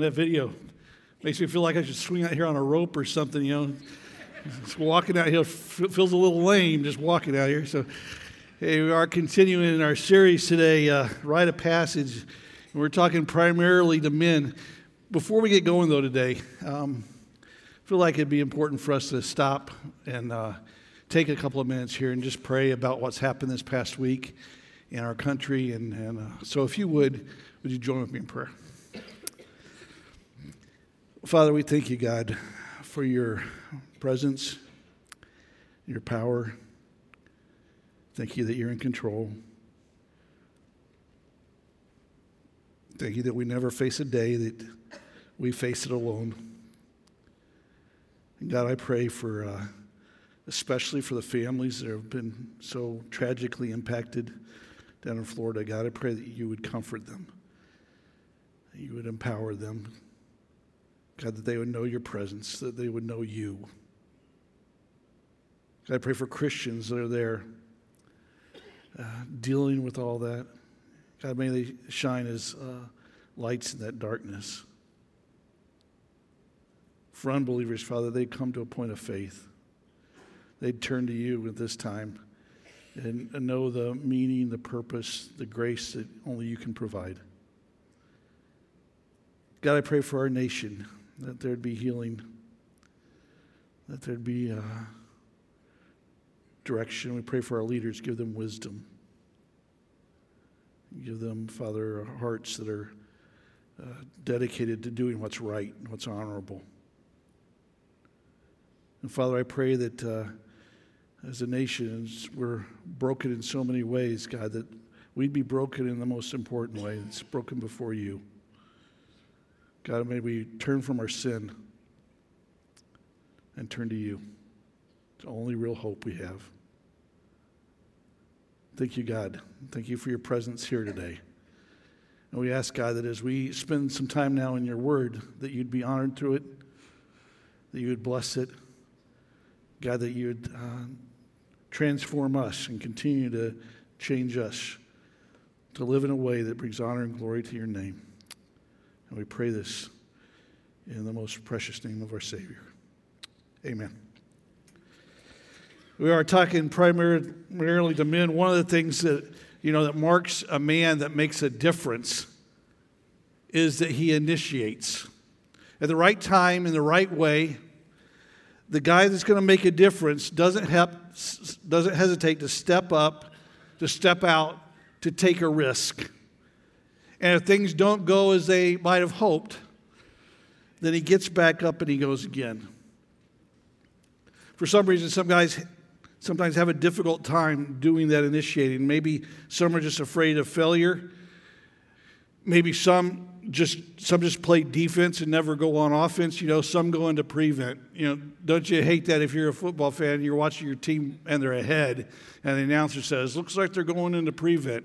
And that video makes me feel like I should swing out here on a rope or something, you know. Just walking out here feels a little lame just walking out here. So, hey, we are continuing in our series today, uh, Rite of Passage. And we're talking primarily to men. Before we get going, though, today, um, I feel like it'd be important for us to stop and uh, take a couple of minutes here and just pray about what's happened this past week in our country. And, and uh, so, if you would, would you join with me in prayer? Father, we thank you, God, for your presence, your power. Thank you that you're in control. Thank you that we never face a day that we face it alone. And God, I pray for, uh, especially for the families that have been so tragically impacted down in Florida. God, I pray that you would comfort them, that you would empower them God, that they would know your presence, that they would know you. God, I pray for Christians that are there uh, dealing with all that. God, may they shine as uh, lights in that darkness. For unbelievers, Father, they come to a point of faith. They'd turn to you at this time and know the meaning, the purpose, the grace that only you can provide. God, I pray for our nation that there'd be healing, that there'd be uh, direction. We pray for our leaders, give them wisdom. Give them, Father, hearts that are uh, dedicated to doing what's right and what's honorable. And Father, I pray that uh, as a nation, we're broken in so many ways, God, that we'd be broken in the most important way. It's broken before you. God, may we turn from our sin and turn to you. It's the only real hope we have. Thank you, God. Thank you for your presence here today. And we ask, God, that as we spend some time now in your word, that you'd be honored through it, that you would bless it. God, that you would uh, transform us and continue to change us to live in a way that brings honor and glory to your name. And we pray this in the most precious name of our Savior. Amen. We are talking primarily to men. One of the things that you know that marks a man that makes a difference is that he initiates at the right time in the right way. The guy that's going to make a difference doesn't have, doesn't hesitate to step up, to step out, to take a risk. And if things don't go as they might have hoped, then he gets back up and he goes again. For some reason, some guys sometimes have a difficult time doing that initiating. Maybe some are just afraid of failure. Maybe some just some just play defense and never go on offense. You know, some go into prevent. You know, don't you hate that if you're a football fan, you're watching your team and they're ahead, and the announcer says, "Looks like they're going into prevent."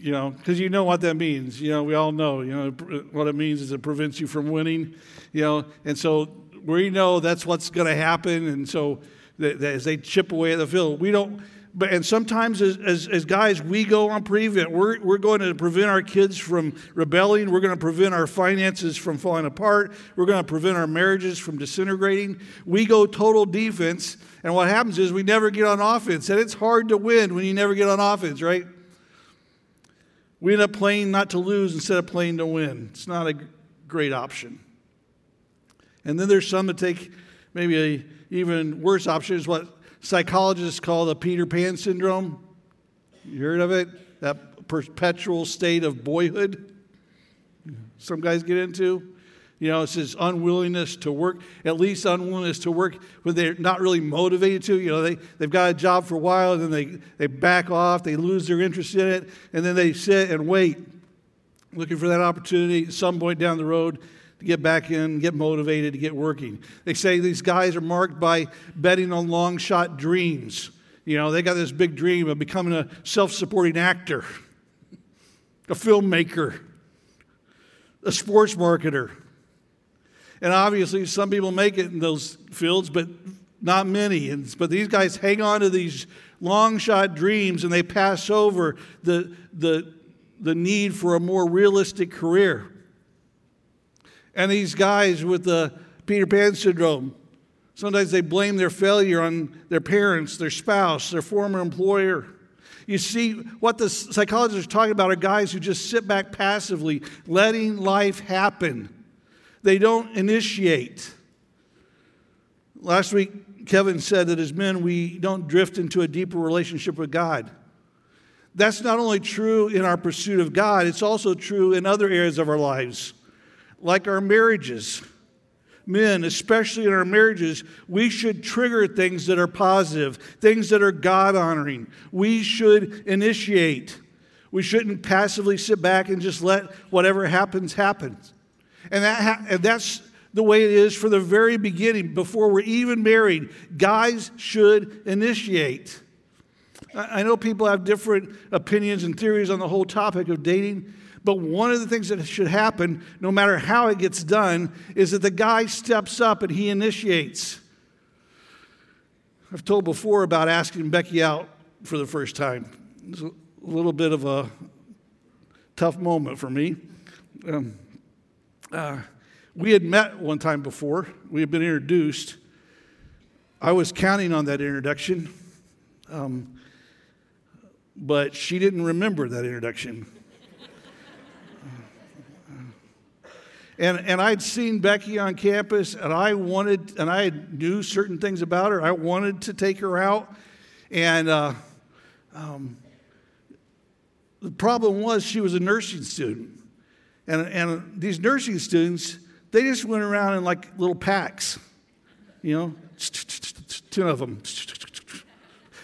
You know, because you know what that means. You know, we all know, you know, what it means is it prevents you from winning, you know, and so we know that's what's going to happen. And so as they chip away at the field, we don't, but, and sometimes as, as, as, guys, we go on prevent. We're, we're going to prevent our kids from rebelling. We're going to prevent our finances from falling apart. We're going to prevent our marriages from disintegrating. We go total defense. And what happens is we never get on offense. And it's hard to win when you never get on offense, right? We end up playing not to lose instead of playing to win. It's not a great option. And then there's some that take maybe a even worse option is what psychologists call the Peter Pan syndrome. You heard of it? That perpetual state of boyhood some guys get into. You know, it's this unwillingness to work, at least unwillingness to work when they're not really motivated to. You know, they, they've got a job for a while and then they, they back off, they lose their interest in it, and then they sit and wait, looking for that opportunity at some point down the road to get back in, get motivated, to get working. They say these guys are marked by betting on long shot dreams. You know, they got this big dream of becoming a self supporting actor, a filmmaker, a sports marketer. And obviously, some people make it in those fields, but not many. And, but these guys hang on to these long shot dreams and they pass over the, the, the need for a more realistic career. And these guys with the Peter Pan syndrome, sometimes they blame their failure on their parents, their spouse, their former employer. You see, what the psychologists are talking about are guys who just sit back passively, letting life happen. They don't initiate. Last week, Kevin said that as men, we don't drift into a deeper relationship with God. That's not only true in our pursuit of God, it's also true in other areas of our lives, like our marriages. Men, especially in our marriages, we should trigger things that are positive, things that are God honoring. We should initiate. We shouldn't passively sit back and just let whatever happens happen. And, that ha- and that's the way it is for the very beginning, before we're even married. Guys should initiate. I know people have different opinions and theories on the whole topic of dating, but one of the things that should happen, no matter how it gets done, is that the guy steps up and he initiates. I've told before about asking Becky out for the first time. It was a little bit of a tough moment for me. Um, uh, we had met one time before, we had been introduced. I was counting on that introduction. Um, but she didn't remember that introduction. and, and I'd seen Becky on campus, and I wanted, and I knew certain things about her. I wanted to take her out, and uh, um, the problem was she was a nursing student, and and these nursing students they just went around in like little packs, you know, ten of them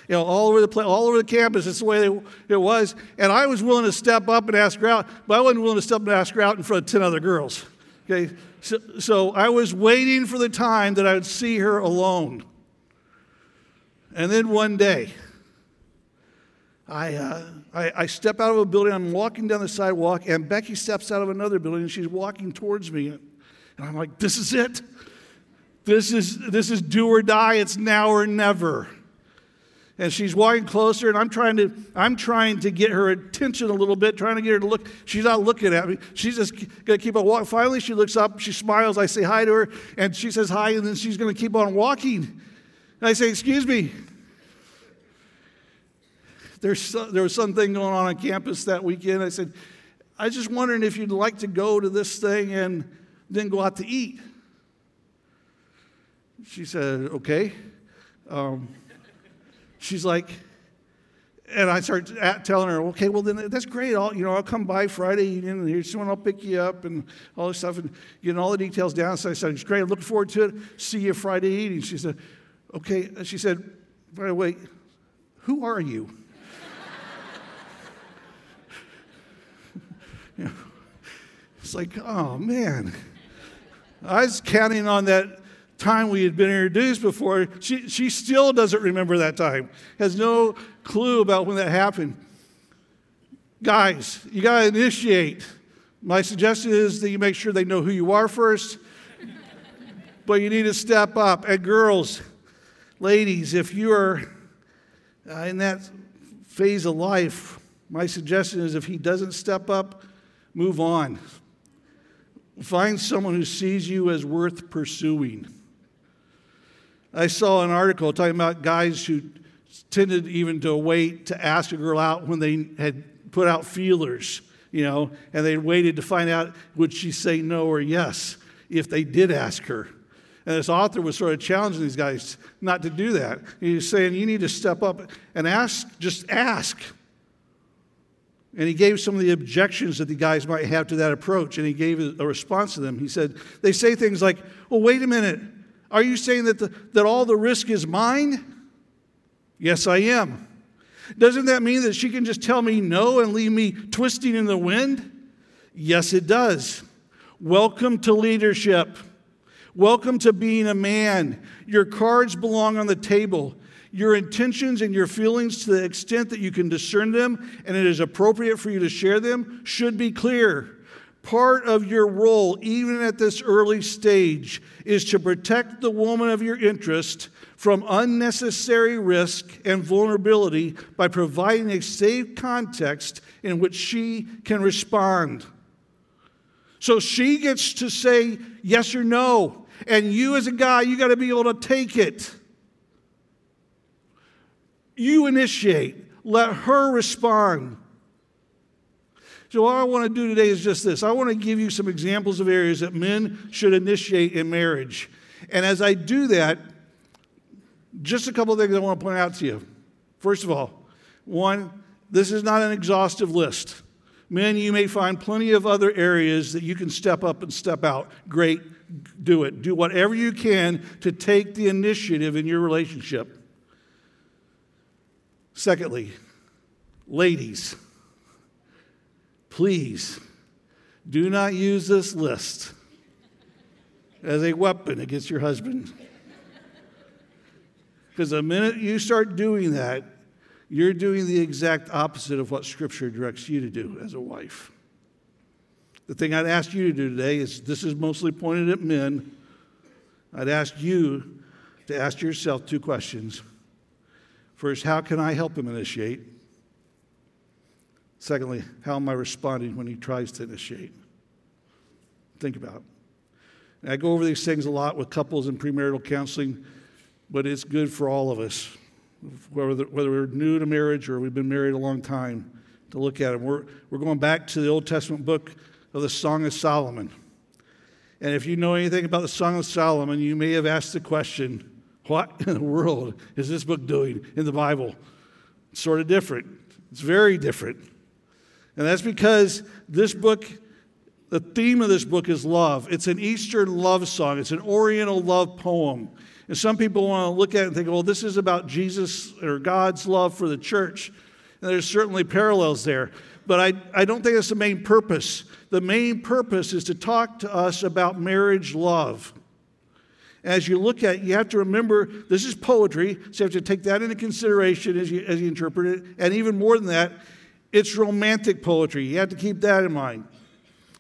you know, all over the place, all over the campus. That's the way it was. And I was willing to step up and ask her out, but I wasn't willing to step up and ask her out in front of 10 other girls. Okay? So, so I was waiting for the time that I would see her alone. And then one day, I, uh, I, I, step out of a building, I'm walking down the sidewalk, and Becky steps out of another building, and she's walking towards me. And I'm like, this is it. This is, this is do or die. It's now or never and she's walking closer and i'm trying to i'm trying to get her attention a little bit trying to get her to look she's not looking at me she's just going to keep on walking finally she looks up she smiles i say hi to her and she says hi and then she's going to keep on walking and i say excuse me There's, there was something going on on campus that weekend i said i was just wondering if you'd like to go to this thing and then go out to eat she said okay um, she's like, and I start telling her, okay, well then that's great. I'll, you know, I'll come by Friday evening, and here's when I'll pick you up, and all this stuff, and getting all the details down. So I said, it's great. I'm looking forward to it. See you Friday evening. She said, okay. She said, by the way, who are you? it's like, oh man. I was counting on that time we had been introduced before, she, she still doesn't remember that time, has no clue about when that happened. Guys, you got to initiate. My suggestion is that you make sure they know who you are first, but you need to step up. And girls, ladies, if you are uh, in that phase of life, my suggestion is if he doesn't step up, move on. Find someone who sees you as worth pursuing. I saw an article talking about guys who tended even to wait to ask a girl out when they had put out feelers, you know, and they waited to find out would she say no or yes if they did ask her. And this author was sort of challenging these guys not to do that. He was saying, you need to step up and ask, just ask. And he gave some of the objections that the guys might have to that approach, and he gave a response to them. He said, They say things like, Well, wait a minute. Are you saying that, the, that all the risk is mine? Yes, I am. Doesn't that mean that she can just tell me no and leave me twisting in the wind? Yes, it does. Welcome to leadership. Welcome to being a man. Your cards belong on the table. Your intentions and your feelings, to the extent that you can discern them and it is appropriate for you to share them, should be clear. Part of your role, even at this early stage, is to protect the woman of your interest from unnecessary risk and vulnerability by providing a safe context in which she can respond. So she gets to say yes or no. And you, as a guy, you got to be able to take it. You initiate, let her respond. So, what I want to do today is just this I want to give you some examples of areas that men should initiate in marriage. And as I do that, just a couple of things I want to point out to you. First of all, one, this is not an exhaustive list. Men, you may find plenty of other areas that you can step up and step out. Great, do it. Do whatever you can to take the initiative in your relationship. Secondly, ladies, please do not use this list as a weapon against your husband. Because the minute you start doing that, you're doing the exact opposite of what Scripture directs you to do as a wife. The thing I'd ask you to do today is this is mostly pointed at men. I'd ask you to ask yourself two questions. First, how can I help him initiate? Secondly, how am I responding when he tries to initiate? Think about it. And I go over these things a lot with couples in premarital counseling, but it's good for all of us whether, whether we're new to marriage or we've been married a long time, to look at them. We're, we're going back to the Old Testament book of the Song of Solomon. And if you know anything about the Song of Solomon, you may have asked the question what in the world is this book doing in the Bible? It's sort of different. It's very different. And that's because this book, the theme of this book is love. It's an Eastern love song, it's an Oriental love poem. And some people want to look at it and think, well, this is about Jesus or God's love for the church. And there's certainly parallels there. But I, I don't think that's the main purpose. The main purpose is to talk to us about marriage love. As you look at it, you have to remember this is poetry, so you have to take that into consideration as you, as you interpret it. And even more than that, it's romantic poetry. You have to keep that in mind.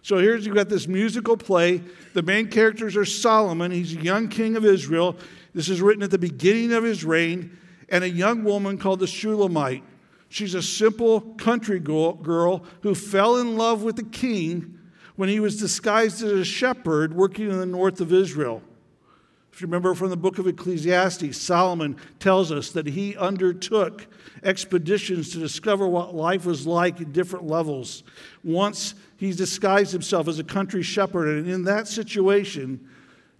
So here's you've got this musical play. The main characters are Solomon. He's a young king of Israel. This is written at the beginning of his reign, and a young woman called the Shulamite. She's a simple country girl who fell in love with the king when he was disguised as a shepherd working in the north of Israel. If you remember from the book of Ecclesiastes, Solomon tells us that he undertook expeditions to discover what life was like at different levels. Once he disguised himself as a country shepherd, and in that situation,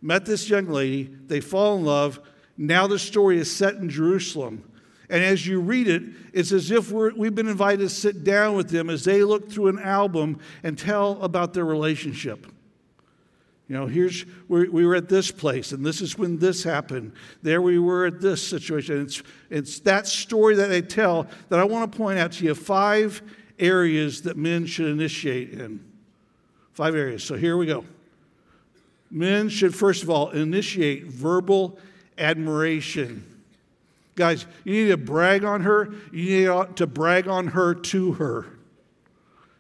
met this young lady. They fall in love. Now the story is set in Jerusalem. And as you read it, it's as if we have been invited to sit down with them as they look through an album and tell about their relationship. You know, here's where we were at this place, and this is when this happened. There we were at this situation. It's, it's that story that they tell that I want to point out to you five areas that men should initiate in. Five areas. So here we go. Men should, first of all, initiate verbal admiration. Guys, you need to brag on her. You need to brag on her to her.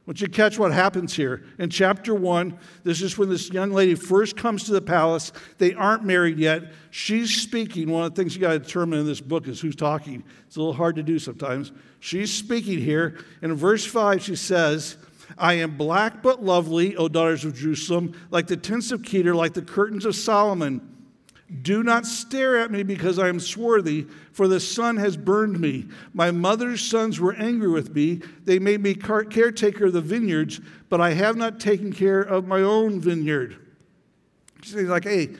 But you catch what happens here. In chapter one, this is when this young lady first comes to the palace. They aren't married yet. She's speaking. One of the things you got to determine in this book is who's talking. It's a little hard to do sometimes. She's speaking here. And in verse five, she says, I am black but lovely, O daughters of Jerusalem, like the tents of Kedar, like the curtains of Solomon. Do not stare at me because I am swarthy, for the sun has burned me. My mother's sons were angry with me. They made me caretaker of the vineyards, but I have not taken care of my own vineyard. She's like, hey,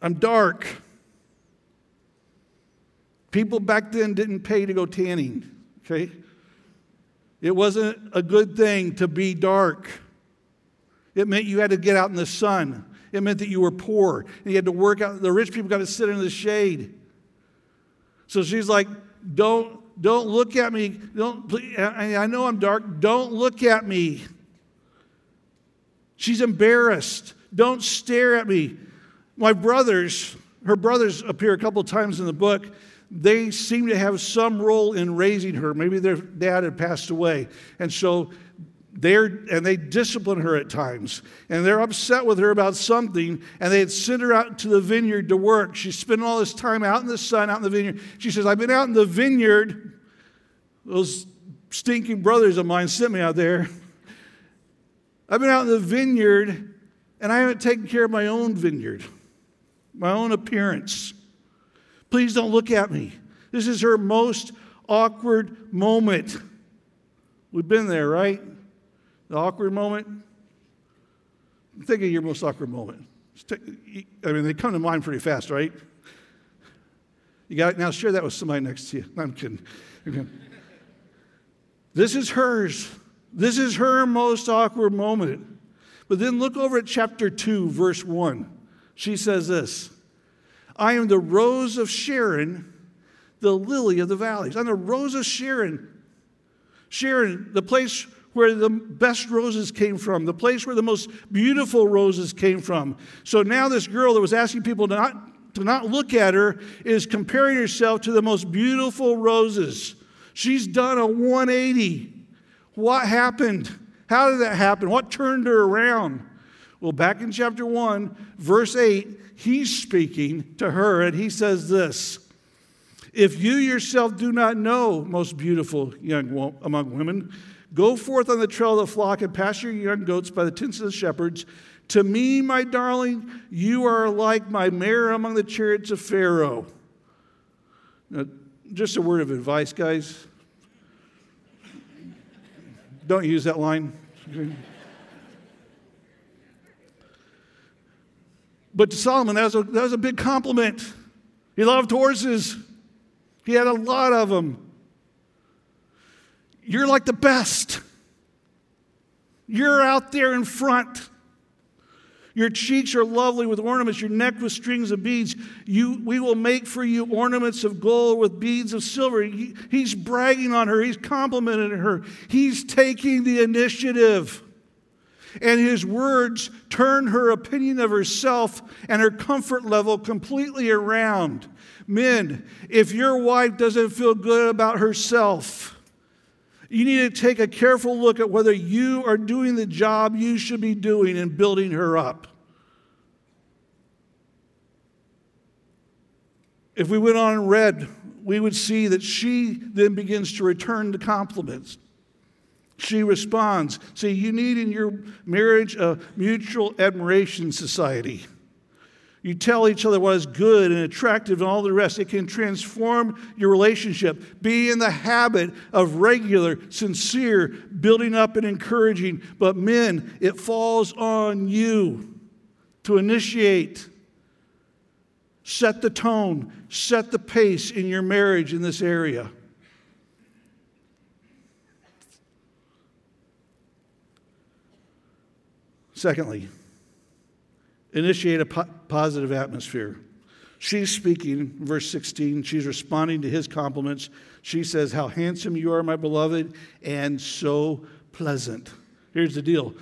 I'm dark. People back then didn't pay to go tanning, okay? It wasn't a good thing to be dark. It meant you had to get out in the sun. It meant that you were poor and you had to work out. The rich people got to sit in the shade. So she's like, don't, don't look at me. Don't, I know I'm dark. Don't look at me. She's embarrassed. Don't stare at me. My brothers, her brothers appear a couple of times in the book they seem to have some role in raising her. Maybe their dad had passed away. And so they're, and they discipline her at times. And they're upset with her about something. And they had sent her out to the vineyard to work. She's spending all this time out in the sun, out in the vineyard. She says, I've been out in the vineyard. Those stinking brothers of mine sent me out there. I've been out in the vineyard and I haven't taken care of my own vineyard, my own appearance. Please don't look at me. This is her most awkward moment. We've been there, right? The awkward moment. Think of your most awkward moment. I mean, they come to mind pretty fast, right? You got it? Now share that with somebody next to you. No, I'm kidding. Okay. This is hers. This is her most awkward moment. But then look over at chapter 2, verse 1. She says this I am the rose of Sharon, the lily of the valleys. I'm the rose of Sharon. Sharon, the place where the best roses came from, the place where the most beautiful roses came from. So now this girl that was asking people to not, to not look at her is comparing herself to the most beautiful roses. She's done a 180. What happened? How did that happen? What turned her around? Well, back in chapter 1, verse 8, he's speaking to her and he says this If you yourself do not know, most beautiful young among women, go forth on the trail of the flock and pasture your young goats by the tents of the shepherds. To me, my darling, you are like my mare among the chariots of Pharaoh. Now, just a word of advice, guys. Don't use that line. but to Solomon, that was, a, that was a big compliment. He loved horses, he had a lot of them. You're like the best. You're out there in front. Your cheeks are lovely with ornaments, your neck with strings of beads. You, we will make for you ornaments of gold with beads of silver. He, he's bragging on her, he's complimenting her, he's taking the initiative. And his words turn her opinion of herself and her comfort level completely around. Men, if your wife doesn't feel good about herself, you need to take a careful look at whether you are doing the job you should be doing in building her up. If we went on and read, we would see that she then begins to return the compliments. She responds. See, you need in your marriage a mutual admiration society. You tell each other what is good and attractive and all the rest. It can transform your relationship. Be in the habit of regular, sincere building up and encouraging. But men, it falls on you to initiate, set the tone, set the pace in your marriage in this area. Secondly, initiate a po- positive atmosphere. She's speaking, verse 16, she's responding to his compliments. She says, How handsome you are, my beloved, and so pleasant. Here's the deal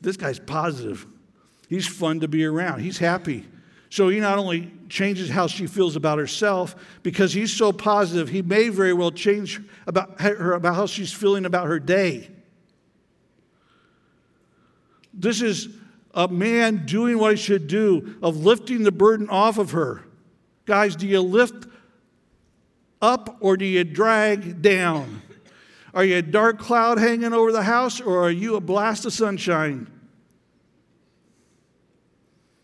this guy's positive. He's fun to be around, he's happy. So he not only changes how she feels about herself, because he's so positive, he may very well change about her about how she's feeling about her day. This is a man doing what he should do, of lifting the burden off of her. Guys, do you lift up or do you drag down? Are you a dark cloud hanging over the house or are you a blast of sunshine?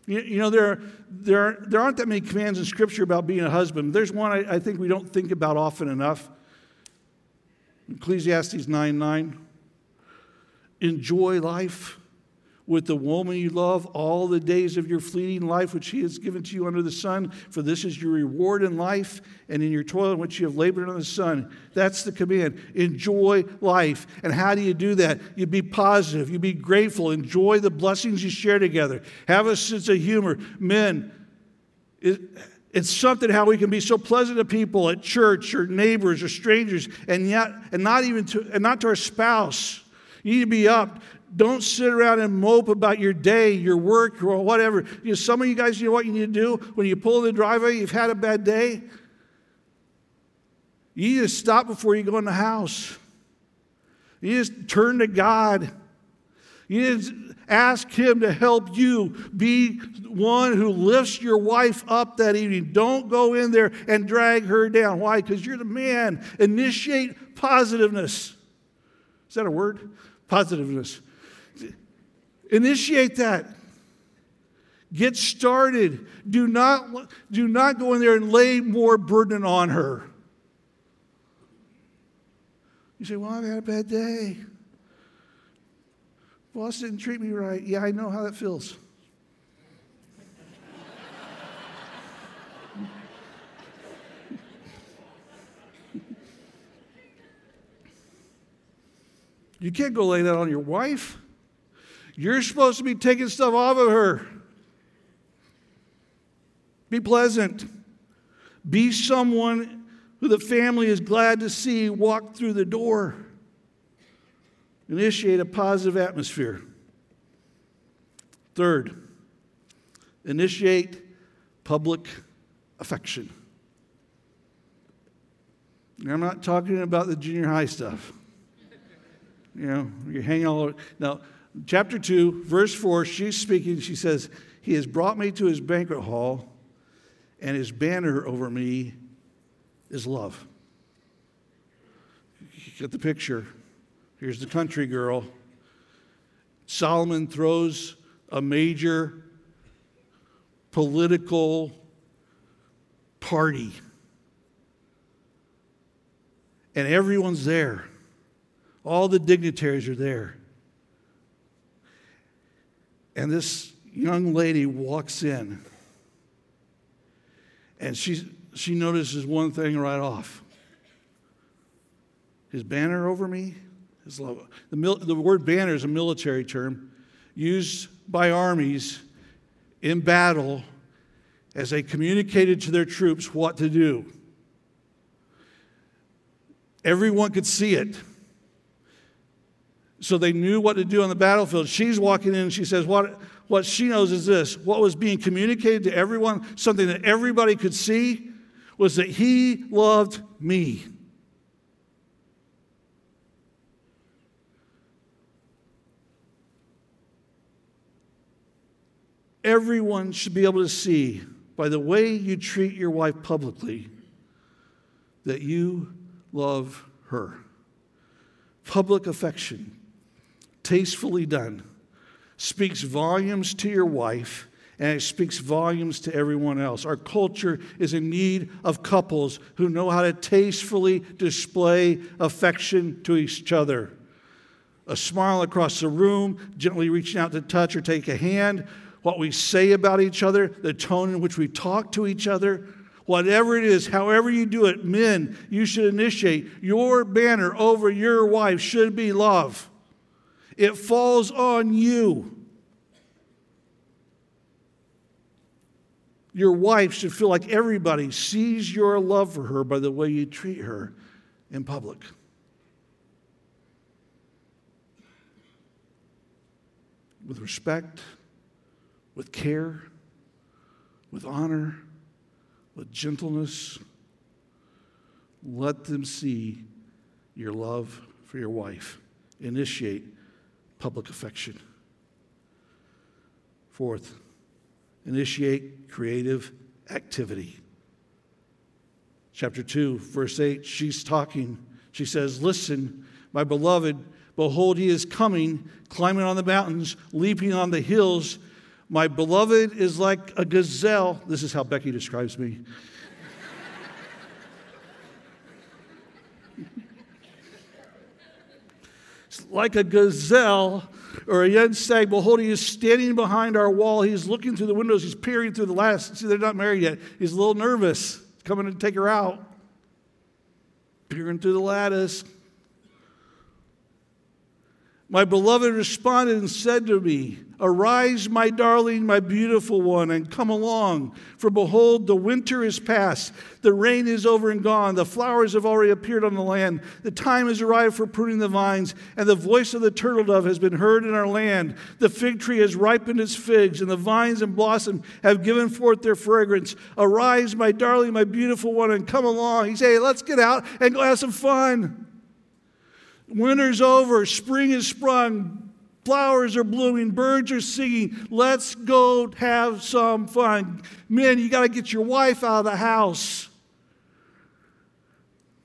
You, know, there, there, there aren't that many commands in Scripture about being a husband. There's one I, I think we don't think about often enough Ecclesiastes 9 9. Enjoy life with the woman you love all the days of your fleeting life, which he has given to you under the sun. For this is your reward in life and in your toil in which you have labored under the sun. That's the command. Enjoy life. And how do you do that? You be positive, you be grateful, enjoy the blessings you share together, have a sense of humor. Men, it, it's something how we can be so pleasant to people at church or neighbors or strangers, and yet, and not even to, and not to our spouse. You need to be up don't sit around and mope about your day, your work, or whatever. You know, some of you guys, you know what you need to do? When you pull in the driveway, you've had a bad day. You to stop before you go in the house. You just turn to God. You to ask Him to help you be one who lifts your wife up that evening. Don't go in there and drag her down. Why? Because you're the man. Initiate positiveness. Is that a word? Positiveness. Initiate that. Get started. Do not, do not go in there and lay more burden on her. You say, Well, I've had a bad day. Boss didn't treat me right. Yeah, I know how that feels. you can't go lay that on your wife. You're supposed to be taking stuff off of her. Be pleasant. Be someone who the family is glad to see walk through the door. Initiate a positive atmosphere. Third, initiate public affection. I'm not talking about the junior high stuff. You know, you hang all over. Now, chapter 2, verse 4, she's speaking. She says, He has brought me to his banquet hall, and his banner over me is love. You get the picture. Here's the country girl. Solomon throws a major political party, and everyone's there. All the dignitaries are there. And this young lady walks in and she, she notices one thing right off his banner over me is love. The, mil, the word banner is a military term used by armies in battle as they communicated to their troops what to do. Everyone could see it so they knew what to do on the battlefield. She's walking in and she says, What, what she knows is this what was being communicated to everyone, something that everybody could see, was that he loved me. Everyone should be able to see by the way you treat your wife publicly that you love her. Public affection tastefully done, speaks volumes to your wife and it speaks volumes to everyone else. Our culture is in need of couples who know how to tastefully display affection to each other. A smile across the room, gently reaching out to touch or take a hand, what we say about each other, the tone in which we talk to each other. Whatever it is, however you do it, men, you should initiate. Your banner over your wife should be love. It falls on you. Your wife should feel like everybody sees your love for her by the way you treat her in public. With respect, with care, with honor, with gentleness. Let them see your love for your wife. Initiate public affection. Fourth, initiate creative activity. Chapter 2, verse 8, she's talking. She says, Listen, my beloved, behold, he is coming, climbing on the mountains, leaping on the hills. My beloved is like a gazelle. This is how Becky describes me. Like a gazelle or a young stag. Behold, he is standing behind our wall. He's looking through the windows. He's peering through the lattice. See, they're not married yet. He's a little nervous, coming to take her out. Peering through the lattice. My beloved responded and said to me, Arise, my darling, my beautiful one, and come along. For behold, the winter is past, the rain is over and gone, the flowers have already appeared on the land, the time has arrived for pruning the vines, and the voice of the turtle dove has been heard in our land. The fig tree has ripened its figs, and the vines and blossom have given forth their fragrance. Arise, my darling, my beautiful one, and come along. He said, Let's get out and go have some fun. Winter's over, spring is sprung, flowers are blooming, birds are singing. Let's go have some fun. Men, you got to get your wife out of the house.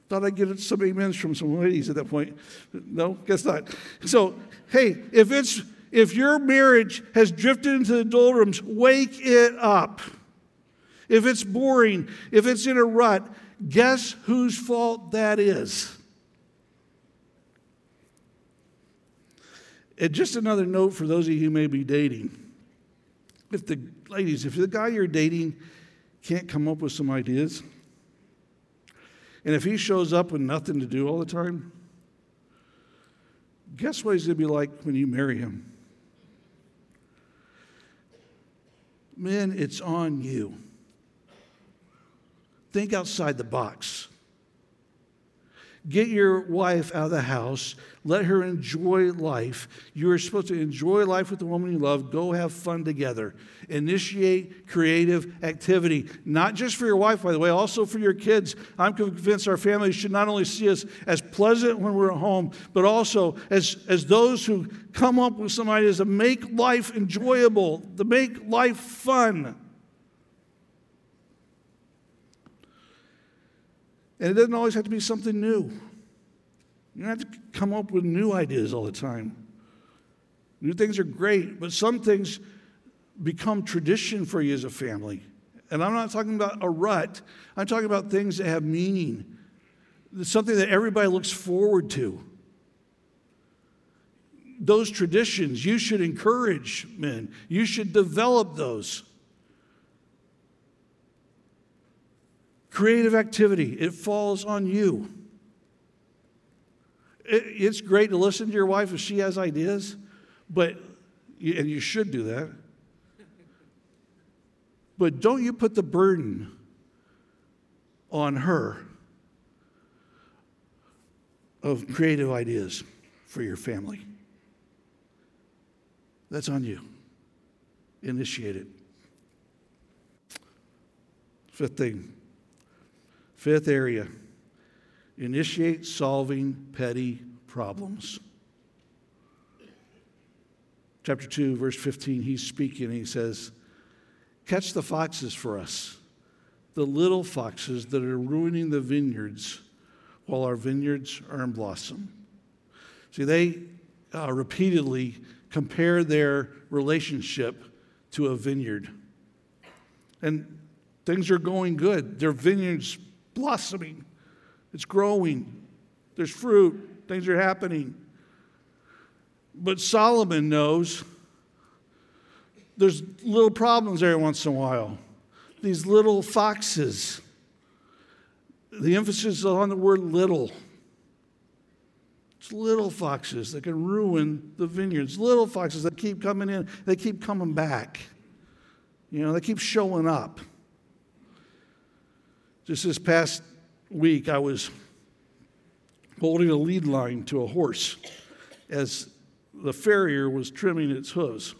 Thought I'd get some amens from some ladies at that point. No, guess not. So, hey, if it's if your marriage has drifted into the doldrums, wake it up. If it's boring, if it's in a rut, guess whose fault that is? And just another note for those of you who may be dating. If the ladies, if the guy you're dating can't come up with some ideas, and if he shows up with nothing to do all the time, guess what he's going to be like when you marry him? Men, it's on you. Think outside the box. Get your wife out of the house. Let her enjoy life. You are supposed to enjoy life with the woman you love. Go have fun together. Initiate creative activity, not just for your wife, by the way, also for your kids. I'm convinced our families should not only see us as pleasant when we're at home, but also as, as those who come up with some ideas to make life enjoyable, to make life fun. And it doesn't always have to be something new. You don't have to come up with new ideas all the time. New things are great, but some things become tradition for you as a family. And I'm not talking about a rut, I'm talking about things that have meaning. It's something that everybody looks forward to. Those traditions, you should encourage men, you should develop those. Creative activity, it falls on you. it's great to listen to your wife if she has ideas, but, and you should do that. But don't you put the burden on her of creative ideas for your family. That's on you. Initiate it. Fifth thing Fifth area initiate solving petty problems. Chapter 2, verse 15, he's speaking. He says, Catch the foxes for us, the little foxes that are ruining the vineyards while our vineyards are in blossom. See, they uh, repeatedly compare their relationship to a vineyard. And things are going good. Their vineyards blossoming, it's growing, there's fruit, things are happening. But Solomon knows there's little problems every once in a while. These little foxes. The emphasis is on the word little. It's little foxes that can ruin the vineyards. Little foxes that keep coming in, they keep coming back. You know, they keep showing up. Just this past week, I was holding a lead line to a horse as the farrier was trimming its hooves.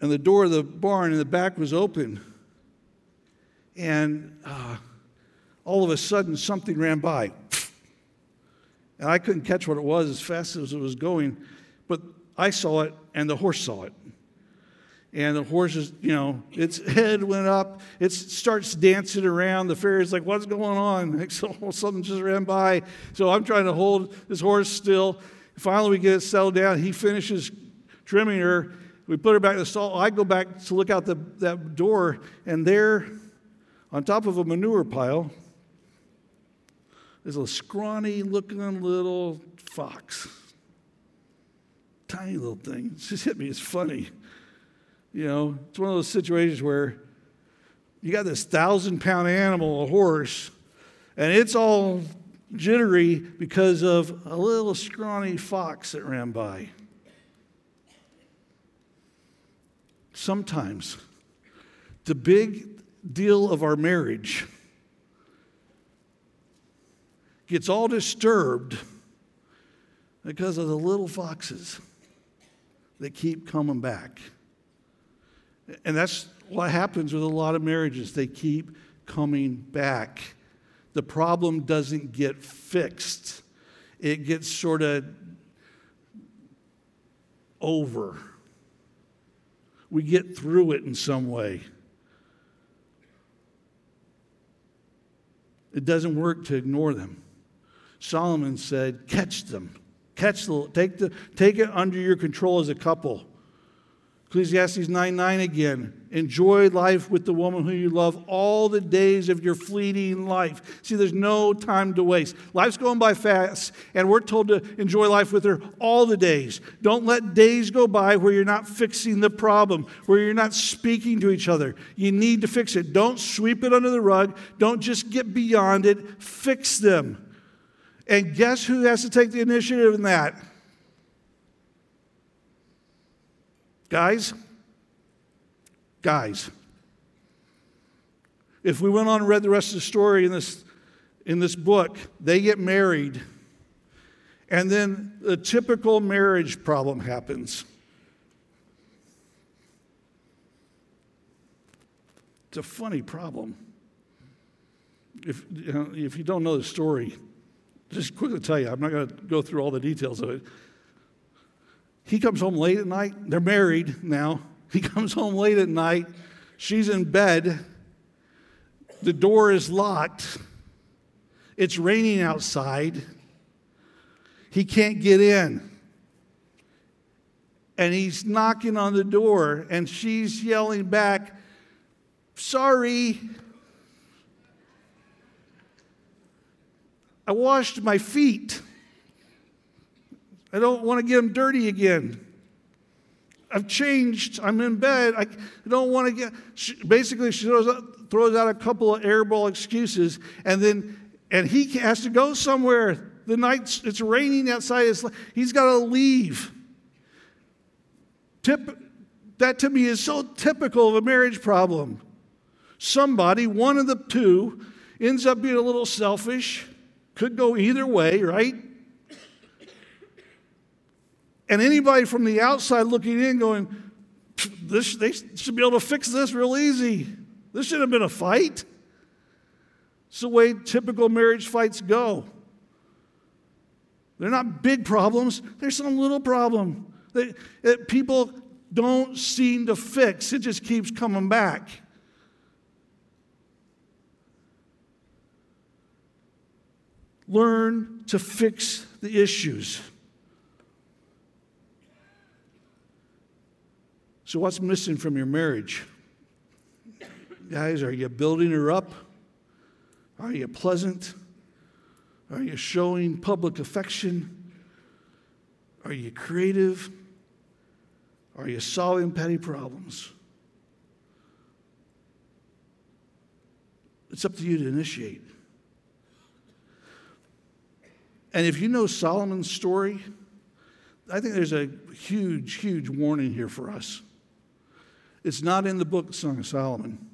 And the door of the barn in the back was open. And uh, all of a sudden, something ran by. And I couldn't catch what it was as fast as it was going, but I saw it and the horse saw it and the horse's, you know, its head went up. It starts dancing around. The farrier's like, what's going on? Like, so something just ran by. So I'm trying to hold this horse still. Finally, we get it settled down. He finishes trimming her. We put her back in the stall. I go back to look out the, that door, and there, on top of a manure pile, is a scrawny looking little fox. Tiny little thing. It just hit me. It's funny. You know, it's one of those situations where you got this thousand pound animal, a horse, and it's all jittery because of a little scrawny fox that ran by. Sometimes the big deal of our marriage gets all disturbed because of the little foxes that keep coming back. And that's what happens with a lot of marriages. They keep coming back. The problem doesn't get fixed, it gets sort of over. We get through it in some way. It doesn't work to ignore them. Solomon said, Catch them. Catch the, take, the, take it under your control as a couple. Ecclesiastes 9 9 again. Enjoy life with the woman who you love all the days of your fleeting life. See, there's no time to waste. Life's going by fast, and we're told to enjoy life with her all the days. Don't let days go by where you're not fixing the problem, where you're not speaking to each other. You need to fix it. Don't sweep it under the rug. Don't just get beyond it. Fix them. And guess who has to take the initiative in that? Guys, guys, if we went on and read the rest of the story in this, in this book, they get married, and then the typical marriage problem happens. It's a funny problem. If, you know, if you don't know the story, just quickly tell you, I'm not going to go through all the details of it. He comes home late at night. They're married now. He comes home late at night. She's in bed. The door is locked. It's raining outside. He can't get in. And he's knocking on the door, and she's yelling back, Sorry. I washed my feet. I don't want to get them dirty again. I've changed. I'm in bed. I don't want to get. She, basically, she throws out, throws out a couple of airball excuses, and then and he has to go somewhere. The night it's raining outside. It's, he's got to leave. Tip, that to me is so typical of a marriage problem. Somebody, one of the two, ends up being a little selfish. Could go either way, right? And anybody from the outside looking in going, this, they should be able to fix this real easy. This should have been a fight. It's the way typical marriage fights go. They're not big problems, there's some little problem that, that people don't seem to fix. It just keeps coming back. Learn to fix the issues. So, what's missing from your marriage? Guys, are you building her up? Are you pleasant? Are you showing public affection? Are you creative? Are you solving petty problems? It's up to you to initiate. And if you know Solomon's story, I think there's a huge, huge warning here for us. It's not in the book Song of Solomon.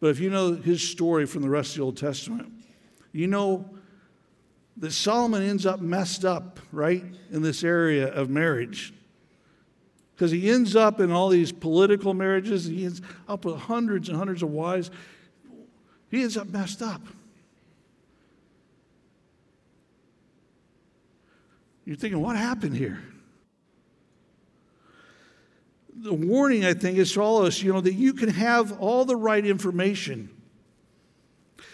But if you know his story from the rest of the Old Testament, you know that Solomon ends up messed up, right, in this area of marriage. Because he ends up in all these political marriages, he ends up with hundreds and hundreds of wives. He ends up messed up. You're thinking, what happened here? The warning, I think, is to all of us, you know, that you can have all the right information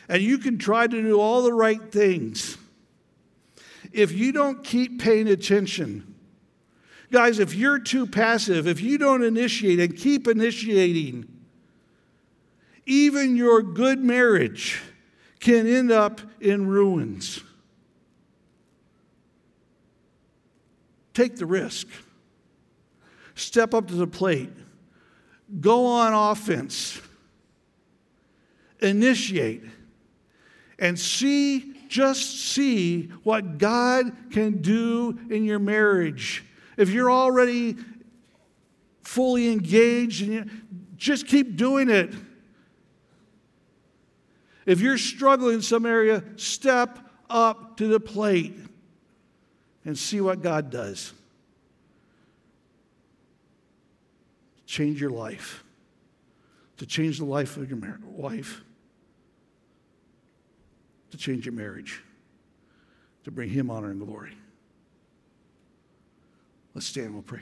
and you can try to do all the right things. If you don't keep paying attention, guys, if you're too passive, if you don't initiate and keep initiating, even your good marriage can end up in ruins. Take the risk step up to the plate, go on offense, initiate, and see, just see what God can do in your marriage. If you're already fully engaged, and you, just keep doing it. If you're struggling in some area, step up to the plate and see what God does. Change your life, to change the life of your mar- wife, to change your marriage, to bring Him honor and glory. Let's stand, we'll pray.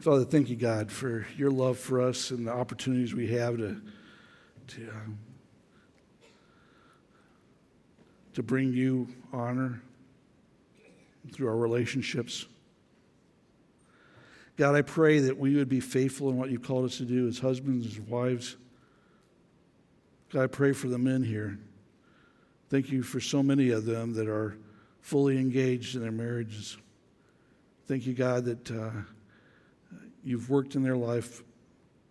Father, thank you, God, for your love for us and the opportunities we have to, to, um, to bring you honor through our relationships. God, I pray that we would be faithful in what you called us to do as husbands, as wives. God, I pray for the men here. Thank you for so many of them that are fully engaged in their marriages. Thank you, God, that uh, you've worked in their life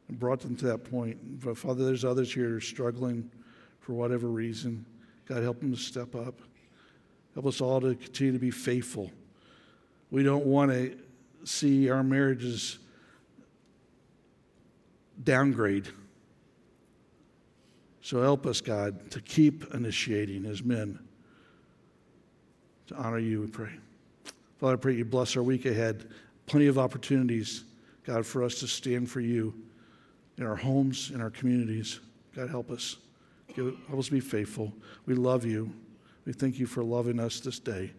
and brought them to that point. But Father, there's others here are struggling for whatever reason. God, help them to step up. Help us all to continue to be faithful. We don't want to see our marriages downgrade. So help us, God, to keep initiating as men to honor you, we pray. Father, I pray you bless our week ahead. Plenty of opportunities, God, for us to stand for you in our homes, in our communities. God, help us. Help us be faithful. We love you. We thank you for loving us this day.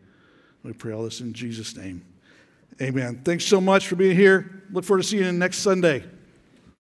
We pray all this in Jesus' name. Amen. Thanks so much for being here. Look forward to seeing you next Sunday.